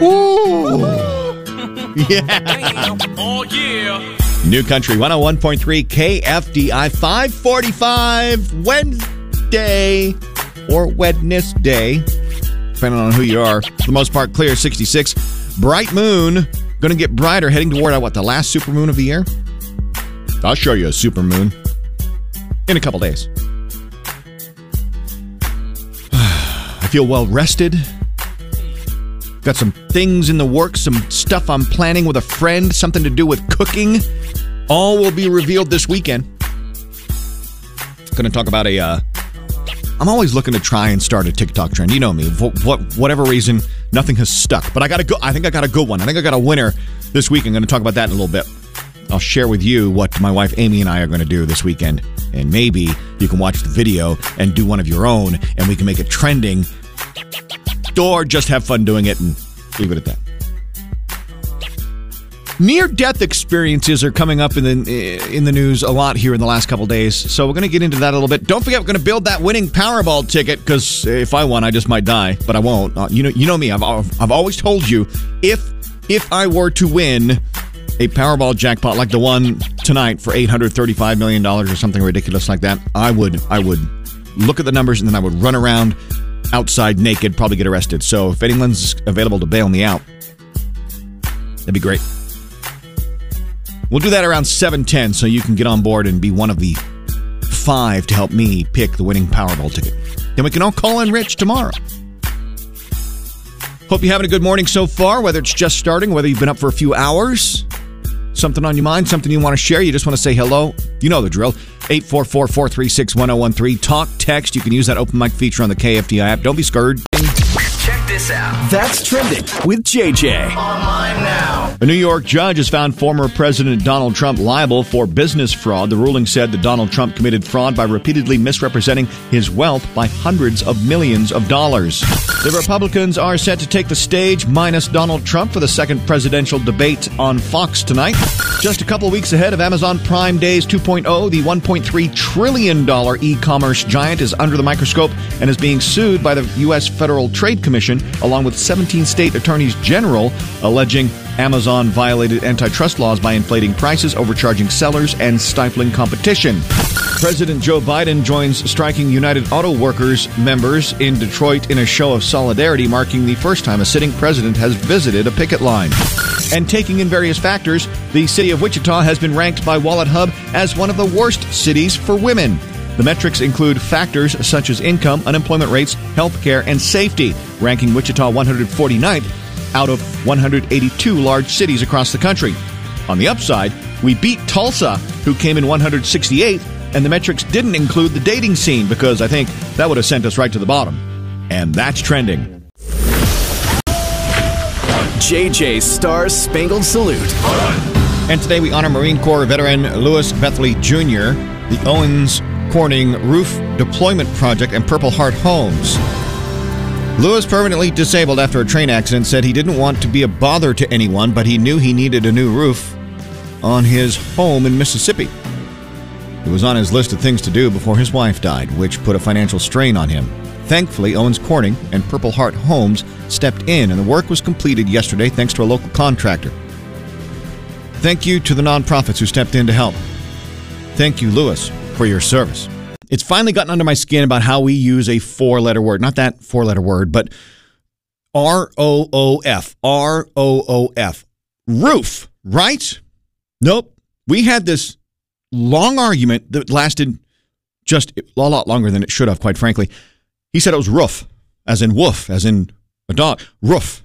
Whoo! Yeah. Oh, yeah. New Country 101.3 KFDI 545 Wednesday or Wednesday, depending on who you are. For the most part, clear 66. Bright moon. Going to get brighter heading toward, uh, what, the last super moon of the year? I'll show you a super moon in a couple days. I feel well rested. Got some things in the works, some stuff I'm planning with a friend, something to do with cooking. All will be revealed this weekend. Going to talk about a. Uh, I'm always looking to try and start a TikTok trend. You know me. For what whatever reason, nothing has stuck. But I got a go. I think I got a good one. I think I got a winner this week. I'm going to talk about that in a little bit. I'll share with you what my wife Amy and I are going to do this weekend, and maybe you can watch the video and do one of your own, and we can make it trending, or just have fun doing it and leave it at that. Near death experiences are coming up in the in the news a lot here in the last couple days, so we're going to get into that a little bit. Don't forget, we're going to build that winning Powerball ticket because if I won, I just might die, but I won't. Uh, you know, you know me. I've I've always told you if if I were to win a Powerball jackpot like the one tonight for eight hundred thirty-five million dollars or something ridiculous like that, I would I would look at the numbers and then I would run around outside naked, probably get arrested. So if anyone's available to bail me out, that'd be great. We'll do that around 7:10 so you can get on board and be one of the 5 to help me pick the winning Powerball ticket. Then we can all call in Rich tomorrow. Hope you're having a good morning so far, whether it's just starting, whether you've been up for a few hours. Something on your mind, something you want to share, you just want to say hello. You know the drill. 844 436 1013. Talk, text. You can use that open mic feature on the KFDI app. Don't be scared. Check this out. That's trending with JJ. Online now. A New York judge has found former President Donald Trump liable for business fraud. The ruling said that Donald Trump committed fraud by repeatedly misrepresenting his wealth by hundreds of millions of dollars. The Republicans are set to take the stage, minus Donald Trump, for the second presidential debate on Fox tonight. Just a couple weeks ahead of Amazon Prime Days 2.0, the $1.3 trillion e commerce giant is under the microscope and is being sued by the U.S. Federal Trade Commission, along with 17 state attorneys general, alleging Amazon violated antitrust laws by inflating prices, overcharging sellers, and stifling competition. President Joe Biden joins striking United Auto Workers members in Detroit in a show of solidarity, marking the first time a sitting president has visited a picket line. And taking in various factors, the city of Wichita has been ranked by Wallet Hub as one of the worst cities for women. The metrics include factors such as income, unemployment rates, health care, and safety, ranking Wichita 149th out of 182 large cities across the country. On the upside, we beat Tulsa, who came in 168th, and the metrics didn't include the dating scene because I think that would have sent us right to the bottom. And that's trending. JJ's Star Spangled Salute. And today we honor Marine Corps veteran Lewis Bethley Jr., the Owens Corning Roof Deployment Project, and Purple Heart Homes. Lewis, permanently disabled after a train accident, said he didn't want to be a bother to anyone, but he knew he needed a new roof on his home in Mississippi. It was on his list of things to do before his wife died, which put a financial strain on him. Thankfully, Owens Corning and Purple Heart Homes stepped in, and the work was completed yesterday thanks to a local contractor. Thank you to the nonprofits who stepped in to help. Thank you, Lewis, for your service. It's finally gotten under my skin about how we use a four letter word. Not that four letter word, but R O O F. R O O F. Roof, right? Nope. We had this long argument that lasted just a lot longer than it should have, quite frankly. He said it was roof, as in woof, as in a dog. Roof.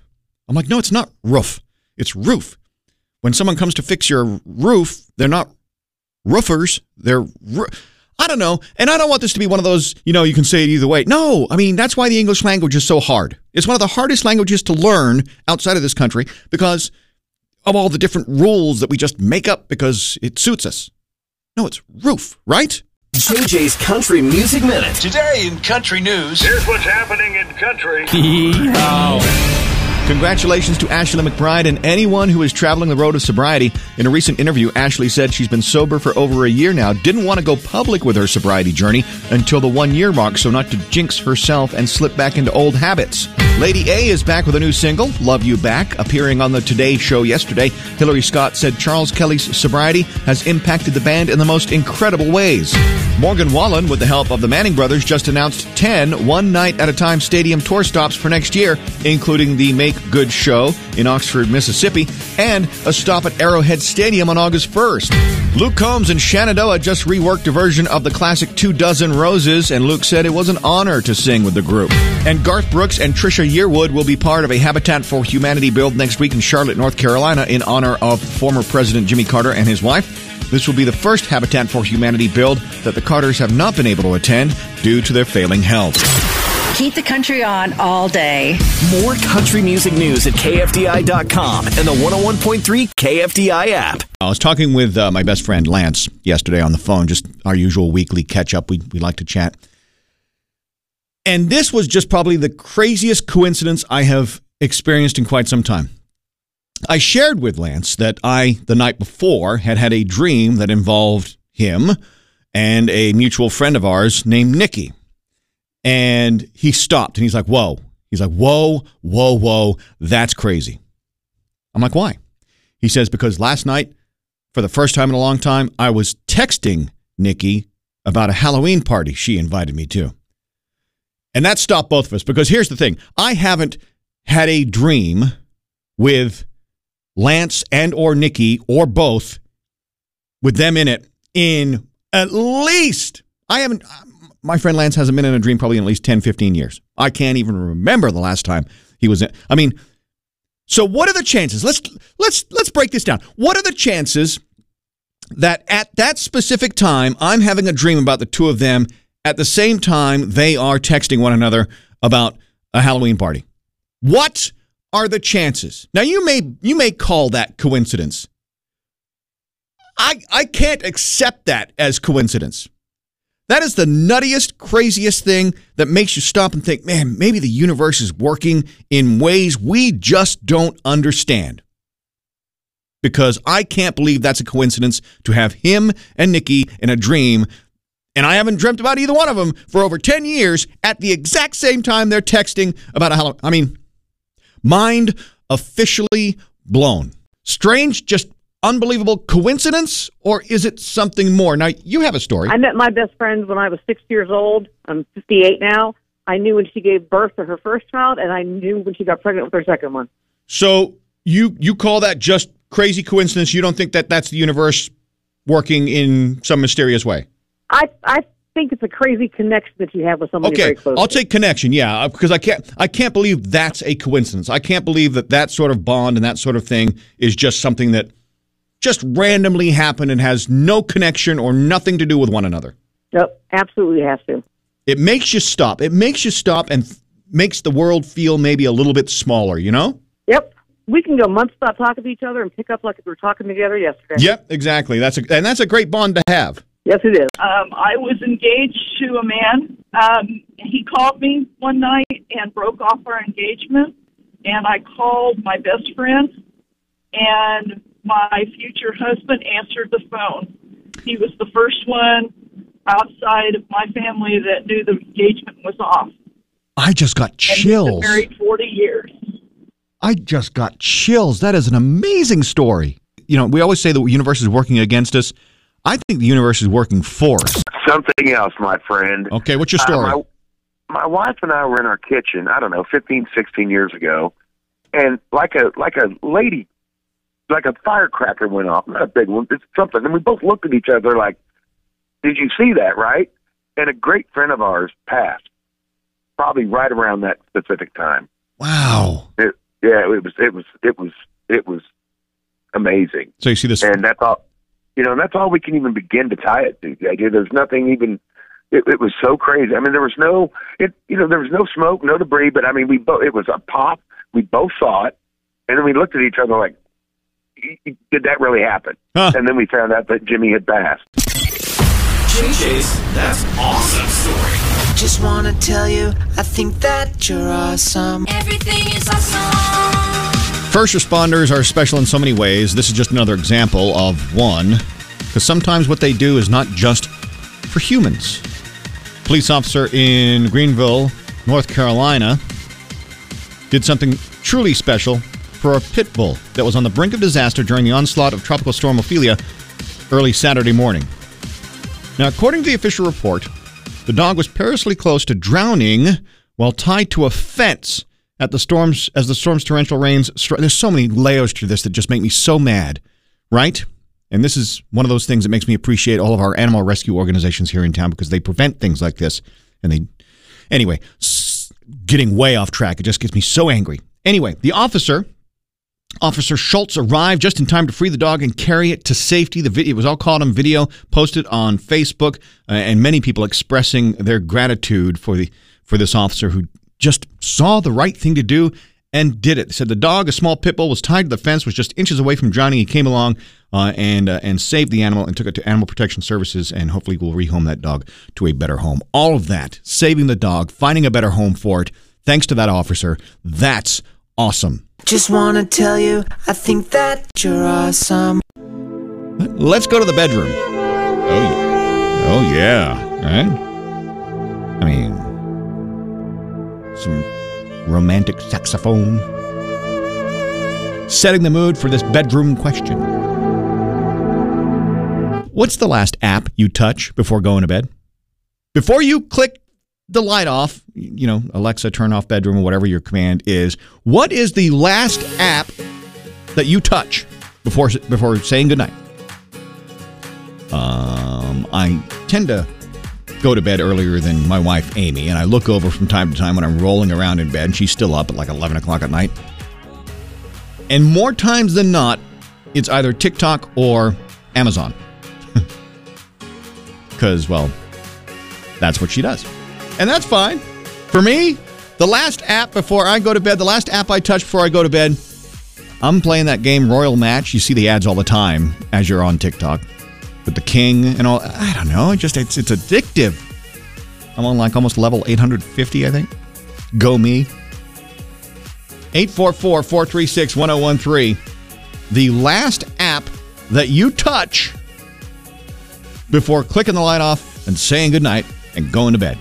I'm like, no, it's not roof. It's roof. When someone comes to fix your roof, they're not roofers. They're, roo- I don't know. And I don't want this to be one of those, you know, you can say it either way. No, I mean, that's why the English language is so hard. It's one of the hardest languages to learn outside of this country because of all the different rules that we just make up because it suits us. No, it's roof, right? JJ's Country Music Minute. Today in country news. Here's what's happening in country. Congratulations to Ashley McBryde and anyone who is traveling the road of sobriety. In a recent interview, Ashley said she's been sober for over a year now, didn't want to go public with her sobriety journey until the one year mark so not to jinx herself and slip back into old habits. Lady A is back with a new single, Love You Back, appearing on the Today Show yesterday. Hillary Scott said Charles Kelley's sobriety has impacted the band in the most incredible ways. Morgan Wallen, with the help of the Manning brothers, just announced 10 one night at a time stadium tour stops for next year, including the Make Good show in Oxford, Mississippi, and a stop at Arrowhead Stadium on August 1st. Luke Combs and Shenandoah just reworked a version of the classic Two Dozen Roses, and Luke said it was an honor to sing with the group. And Garth Brooks and Trisha Yearwood will be part of a Habitat for Humanity build next week in Charlotte, North Carolina, in honor of former President Jimmy Carter and his wife. This will be the first Habitat for Humanity build that the Carters have not been able to attend due to their failing health. Keep the country on all day. More country music news at KFDI.com and the 101.3 KFDI app. I was talking with uh, my best friend Lance yesterday on the phone, just our usual weekly catch up. We, we like to chat. And this was just probably the craziest coincidence I have experienced in quite some time. I shared with Lance that I, the night before, had had a dream that involved him and a mutual friend of ours named Nikki. And he stopped and he's like, Whoa. He's like, Whoa, whoa, whoa. That's crazy. I'm like, Why? He says, Because last night, for the first time in a long time, I was texting Nikki about a Halloween party she invited me to. And that stopped both of us because here's the thing I haven't had a dream with Lance and or Nikki or both with them in it in at least I haven't my friend Lance hasn't been in a dream probably in at least 10 15 years. I can't even remember the last time he was in I mean so what are the chances? Let's let's let's break this down. What are the chances that at that specific time I'm having a dream about the two of them at the same time they are texting one another about a Halloween party? What are the chances? Now you may you may call that coincidence. I I can't accept that as coincidence. That is the nuttiest, craziest thing that makes you stop and think, man, maybe the universe is working in ways we just don't understand. Because I can't believe that's a coincidence to have him and Nikki in a dream, and I haven't dreamt about either one of them for over 10 years at the exact same time they're texting about a Halloween. I mean, mind officially blown. Strange, just unbelievable coincidence, or is it something more? Now, you have a story. I met my best friend when I was six years old. I'm 58 now. I knew when she gave birth to her first child, and I knew when she got pregnant with her second one. So you you call that just crazy coincidence? You don't think that that's the universe working in some mysterious way? I I think it's a crazy connection that you have with somebody Okay, very close. I'll take connection. Yeah, uh, because I can't I can't believe that's a coincidence. I can't believe that that sort of bond and that sort of thing is just something that just randomly happen and has no connection or nothing to do with one another. Yep, absolutely has to. It makes you stop. It makes you stop and th- makes the world feel maybe a little bit smaller, you know? Yep, we can go months without talking to each other and pick up like we were talking together yesterday. Yep, exactly. That's a, and that's a great bond to have. Yes, it is. Um, I was engaged to a man. Um, he called me one night and broke off our engagement. And I called my best friend, and my future husband answered the phone. He was the first one outside of my family that knew the engagement was off. I just got And we've been chills. married 40 years. I just got chills. That is an amazing story. You know, we always say the universe is working against us. I think the universe is working for us. Something else, my friend. Okay, what's your Uh, story? my, my wife and I were in our kitchen, I don't know, 15, 16 years ago, and like a like a lady, like a firecracker went off. Not a big one, it's something. And we both looked at each other like, "Did you see that?" Right? And a great friend of ours passed, probably right around that specific time. wow. It, yeah, it was it was it was it was amazing. So you see this and that's all you know and that's all we can even begin to tie it to the idea there's nothing even it, it was so crazy i mean there was no it you know there was no smoke no debris but i mean we both it was a pop we both saw it and then we looked at each other like "Y- y- did that really happen Huh. and then we found out that jimmy had passed JJ's That's Awesome Story. Just wanna tell you, I think that you're awesome. Everything is awesome. First responders are special in so many ways. This is just another example of one, because sometimes what they do is not just for humans. Police officer in Greenville, North Carolina, did something truly special for a pit bull that was on the brink of disaster during the onslaught of Tropical Storm Ophelia early Saturday morning. Now, according to the official report, the dog was perilously close to drowning while tied to a fence at the storms as the storm's torrential rains. There's so many layers to this that just make me so mad, right? And this is one of those things that makes me appreciate all of our animal rescue organizations here in town because they prevent things like this. And they, anyway, getting way off track. It just gets me so angry. Anyway, the officer Officer Schultz arrived just in time to free the dog and carry it to safety. The video it was all caught on video, posted on Facebook, uh, and many people expressing their gratitude for the for this officer who just saw the right thing to do and did it. Said the dog, a small pit bull, was tied to the fence, was just inches away from drowning. He came along uh, and uh, and saved the animal and took it to Animal Protection Services, and hopefully will rehome that dog to a better home. All of that, saving the dog, finding a better home for it, thanks to that officer. That's awesome. Just wanna tell you, I think that you're awesome. Let's go to the bedroom. Oh yeah. Oh yeah. Right? I mean some romantic saxophone. Setting the mood for this bedroom question. What's the last app you touch before going to bed? Before you click the light off, you know, Alexa turn off bedroom or whatever your command is, what is the last app that you touch before before saying goodnight? Um, I tend to go to bed earlier than my wife Amy, and I look over from time to time when I'm rolling around in bed. And she's still up at like 11 o'clock at night, and more times than not, it's either TikTok or Amazon, because well, that's what she does, and that's fine for me. The last app before I go to bed, the last app I touch before I go to bed, I'm playing that game Royal Match. You see the ads all the time as you're on TikTok with the king and all. I don't know. It just it's it's addictive. I'm on like almost level 850, I think. Go me. 844-436-1013. The last app that you touch before clicking the light off and saying goodnight and going to bed.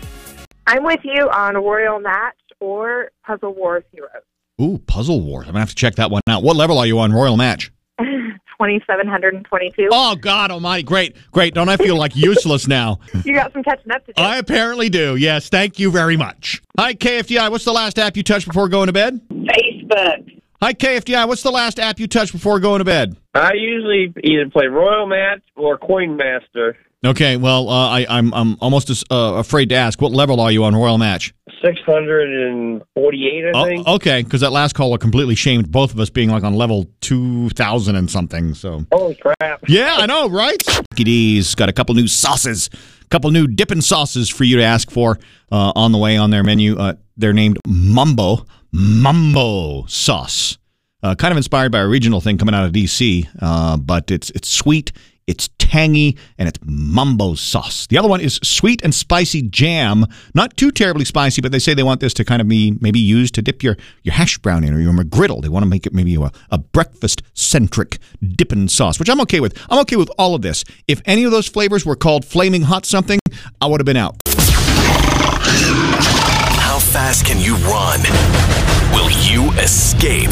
I'm with you on Royal Match or Puzzle Wars Heroes. Ooh, Puzzle Wars. I'm gonna have to check that one out. What level are you on Royal Match? 2722. Oh God Almighty! Great, great. Don't I feel like useless now? You got some catching up to do. I apparently do. Yes, thank you very much. Hi KFDI. What's the last app you touched before going to bed? Facebook. Hi KFDI. What's the last app you touched before going to bed? I usually either play Royal Match or Coin Master. Okay, well, uh, I, I'm I'm almost as, uh, afraid to ask. What level are you on Royal Match? 648, I think. Oh, okay, because that last caller completely shamed both of us being like on level two thousand and something. So Holy crap. Yeah, I know, right? D's got a couple new sauces, a couple new dipping sauces for you to ask for uh, on the way on their menu. Uh, they're named Mumbo Mumbo sauce, uh, kind of inspired by a regional thing coming out of DC, uh, but it's it's sweet. It's tangy and it's mumbo sauce. The other one is sweet and spicy jam. Not too terribly spicy, but they say they want this to kind of be maybe used to dip your, your hash brown in or your McGriddle. They want to make it maybe a, a breakfast centric dipping sauce, which I'm okay with. I'm okay with all of this. If any of those flavors were called flaming hot something, I would have been out. How fast can you run? Will you escape?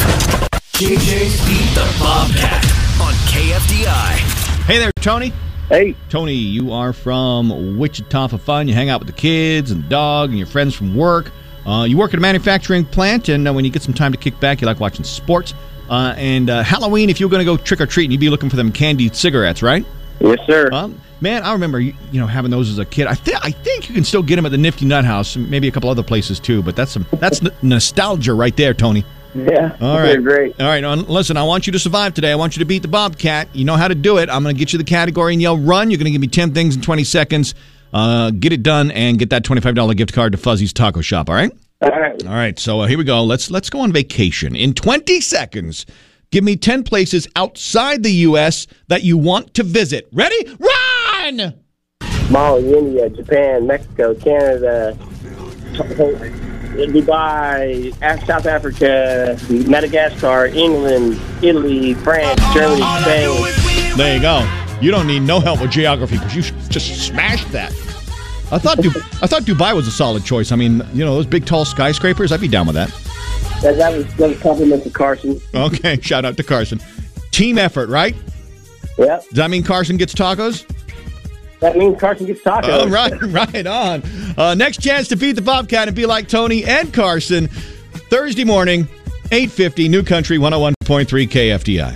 JJ's Beat the Bobcat on KFDI. Hey there, Tony. Hey. Tony, you are from Wichita for fun. You hang out with the kids and the dog and your friends from work. Uh, you work at a manufacturing plant, and uh, when you get some time to kick back, you like watching sports. Uh, and uh, Halloween, if you were going to go trick or treating, you'd be looking for them candied cigarettes, right? Yes, sir. Um, man, I remember you, you know having those as a kid. I think I think you can still get them at the Nifty Nut House, maybe a couple other places too. But that's some that's n- nostalgia right there, Tony. Yeah. All right. great. All right. listen, I want you to survive today. I want you to beat the Bobcat. You know how to do it. I'm going to get you the category and yell run. You're going to give me 10 things in 20 seconds. Uh, get it done and get that $25 gift card to Fuzzy's Taco Shop. All right? All right. All right. So uh, here we go. Let's let's go on vacation. In 20 seconds, give me 10 places outside the U.S. that you want to visit. Ready? Run! Mali, India, Japan, Mexico, Canada, Dubai, South Africa, Madagascar, England, Italy, France, Germany, Spain. There you go. You don't need no help with geography because you just smashed that. I thought du- I thought Dubai was a solid choice. I mean, you know, those big tall skyscrapers. I'd be down with that. That, that was that was compliments to Carson. Okay, shout out to Carson. Team effort, right? Yep. Does that mean Carson gets tacos? That means Carson gets tacos. Oh, right, right on. Uh, next chance to beat the Bobcat and be like Tony and Carson. Thursday morning, 850, New Country 101.3 KFDI.